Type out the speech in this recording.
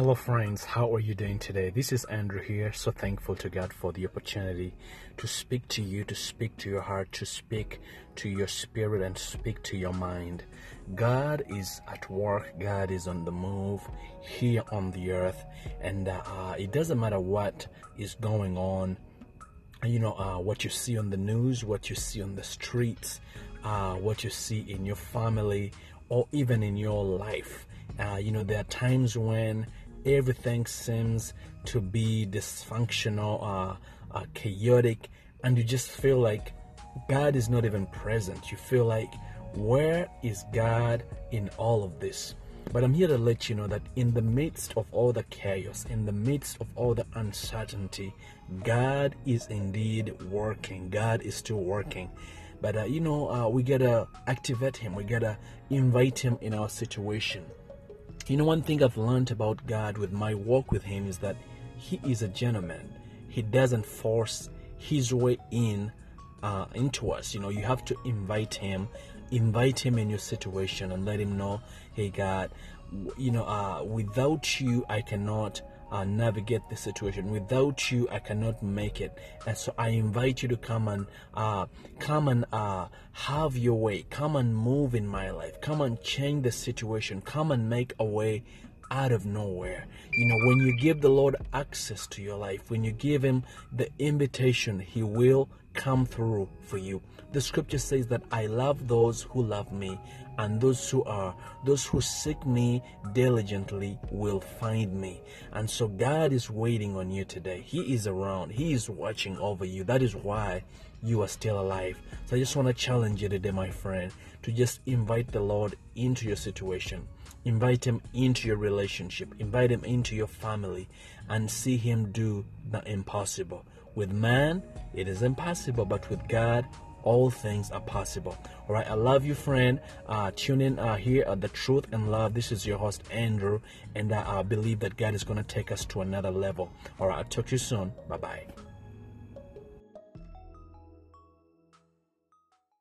Hello, friends. How are you doing today? This is Andrew here. So thankful to God for the opportunity to speak to you, to speak to your heart, to speak to your spirit, and speak to your mind. God is at work, God is on the move here on the earth, and uh, it doesn't matter what is going on. You know, uh, what you see on the news, what you see on the streets, uh, what you see in your family, or even in your life. Uh, you know, there are times when everything seems to be dysfunctional, uh, uh, chaotic, and you just feel like God is not even present. You feel like, where is God in all of this? But I'm here to let you know that in the midst of all the chaos, in the midst of all the uncertainty, God is indeed working. God is still working. But uh, you know, uh, we gotta activate Him. We gotta invite Him in our situation. You know, one thing I've learned about God with my walk with Him is that He is a gentleman. He doesn't force His way in uh, into us. You know, you have to invite Him, invite Him in your situation, and let Him know, hey, God, you know, uh, without you, I cannot uh, navigate the situation. Without you, I cannot make it. And so I invite you to come and uh, come and uh, have your way. Come and move in my life. Come and change the situation. Come and make a way out of nowhere. You know, when you give the Lord access to your life, when you give Him the invitation, He will come through for you. The scripture says that I love those who love me, and those who are, those who seek me diligently will find me. And so God is waiting on you today. He is around, He is watching over you. That is why you are still alive. So I just want to challenge you today, my friend, to just invite the Lord into your situation. Invite him into your relationship. Invite him into your family and see him do the impossible. With man, it is impossible, but with God, all things are possible. All right, I love you, friend. Uh, tune in uh, here at the Truth and Love. This is your host Andrew, and uh, I believe that God is going to take us to another level. All right, I'll talk to you soon. Bye bye.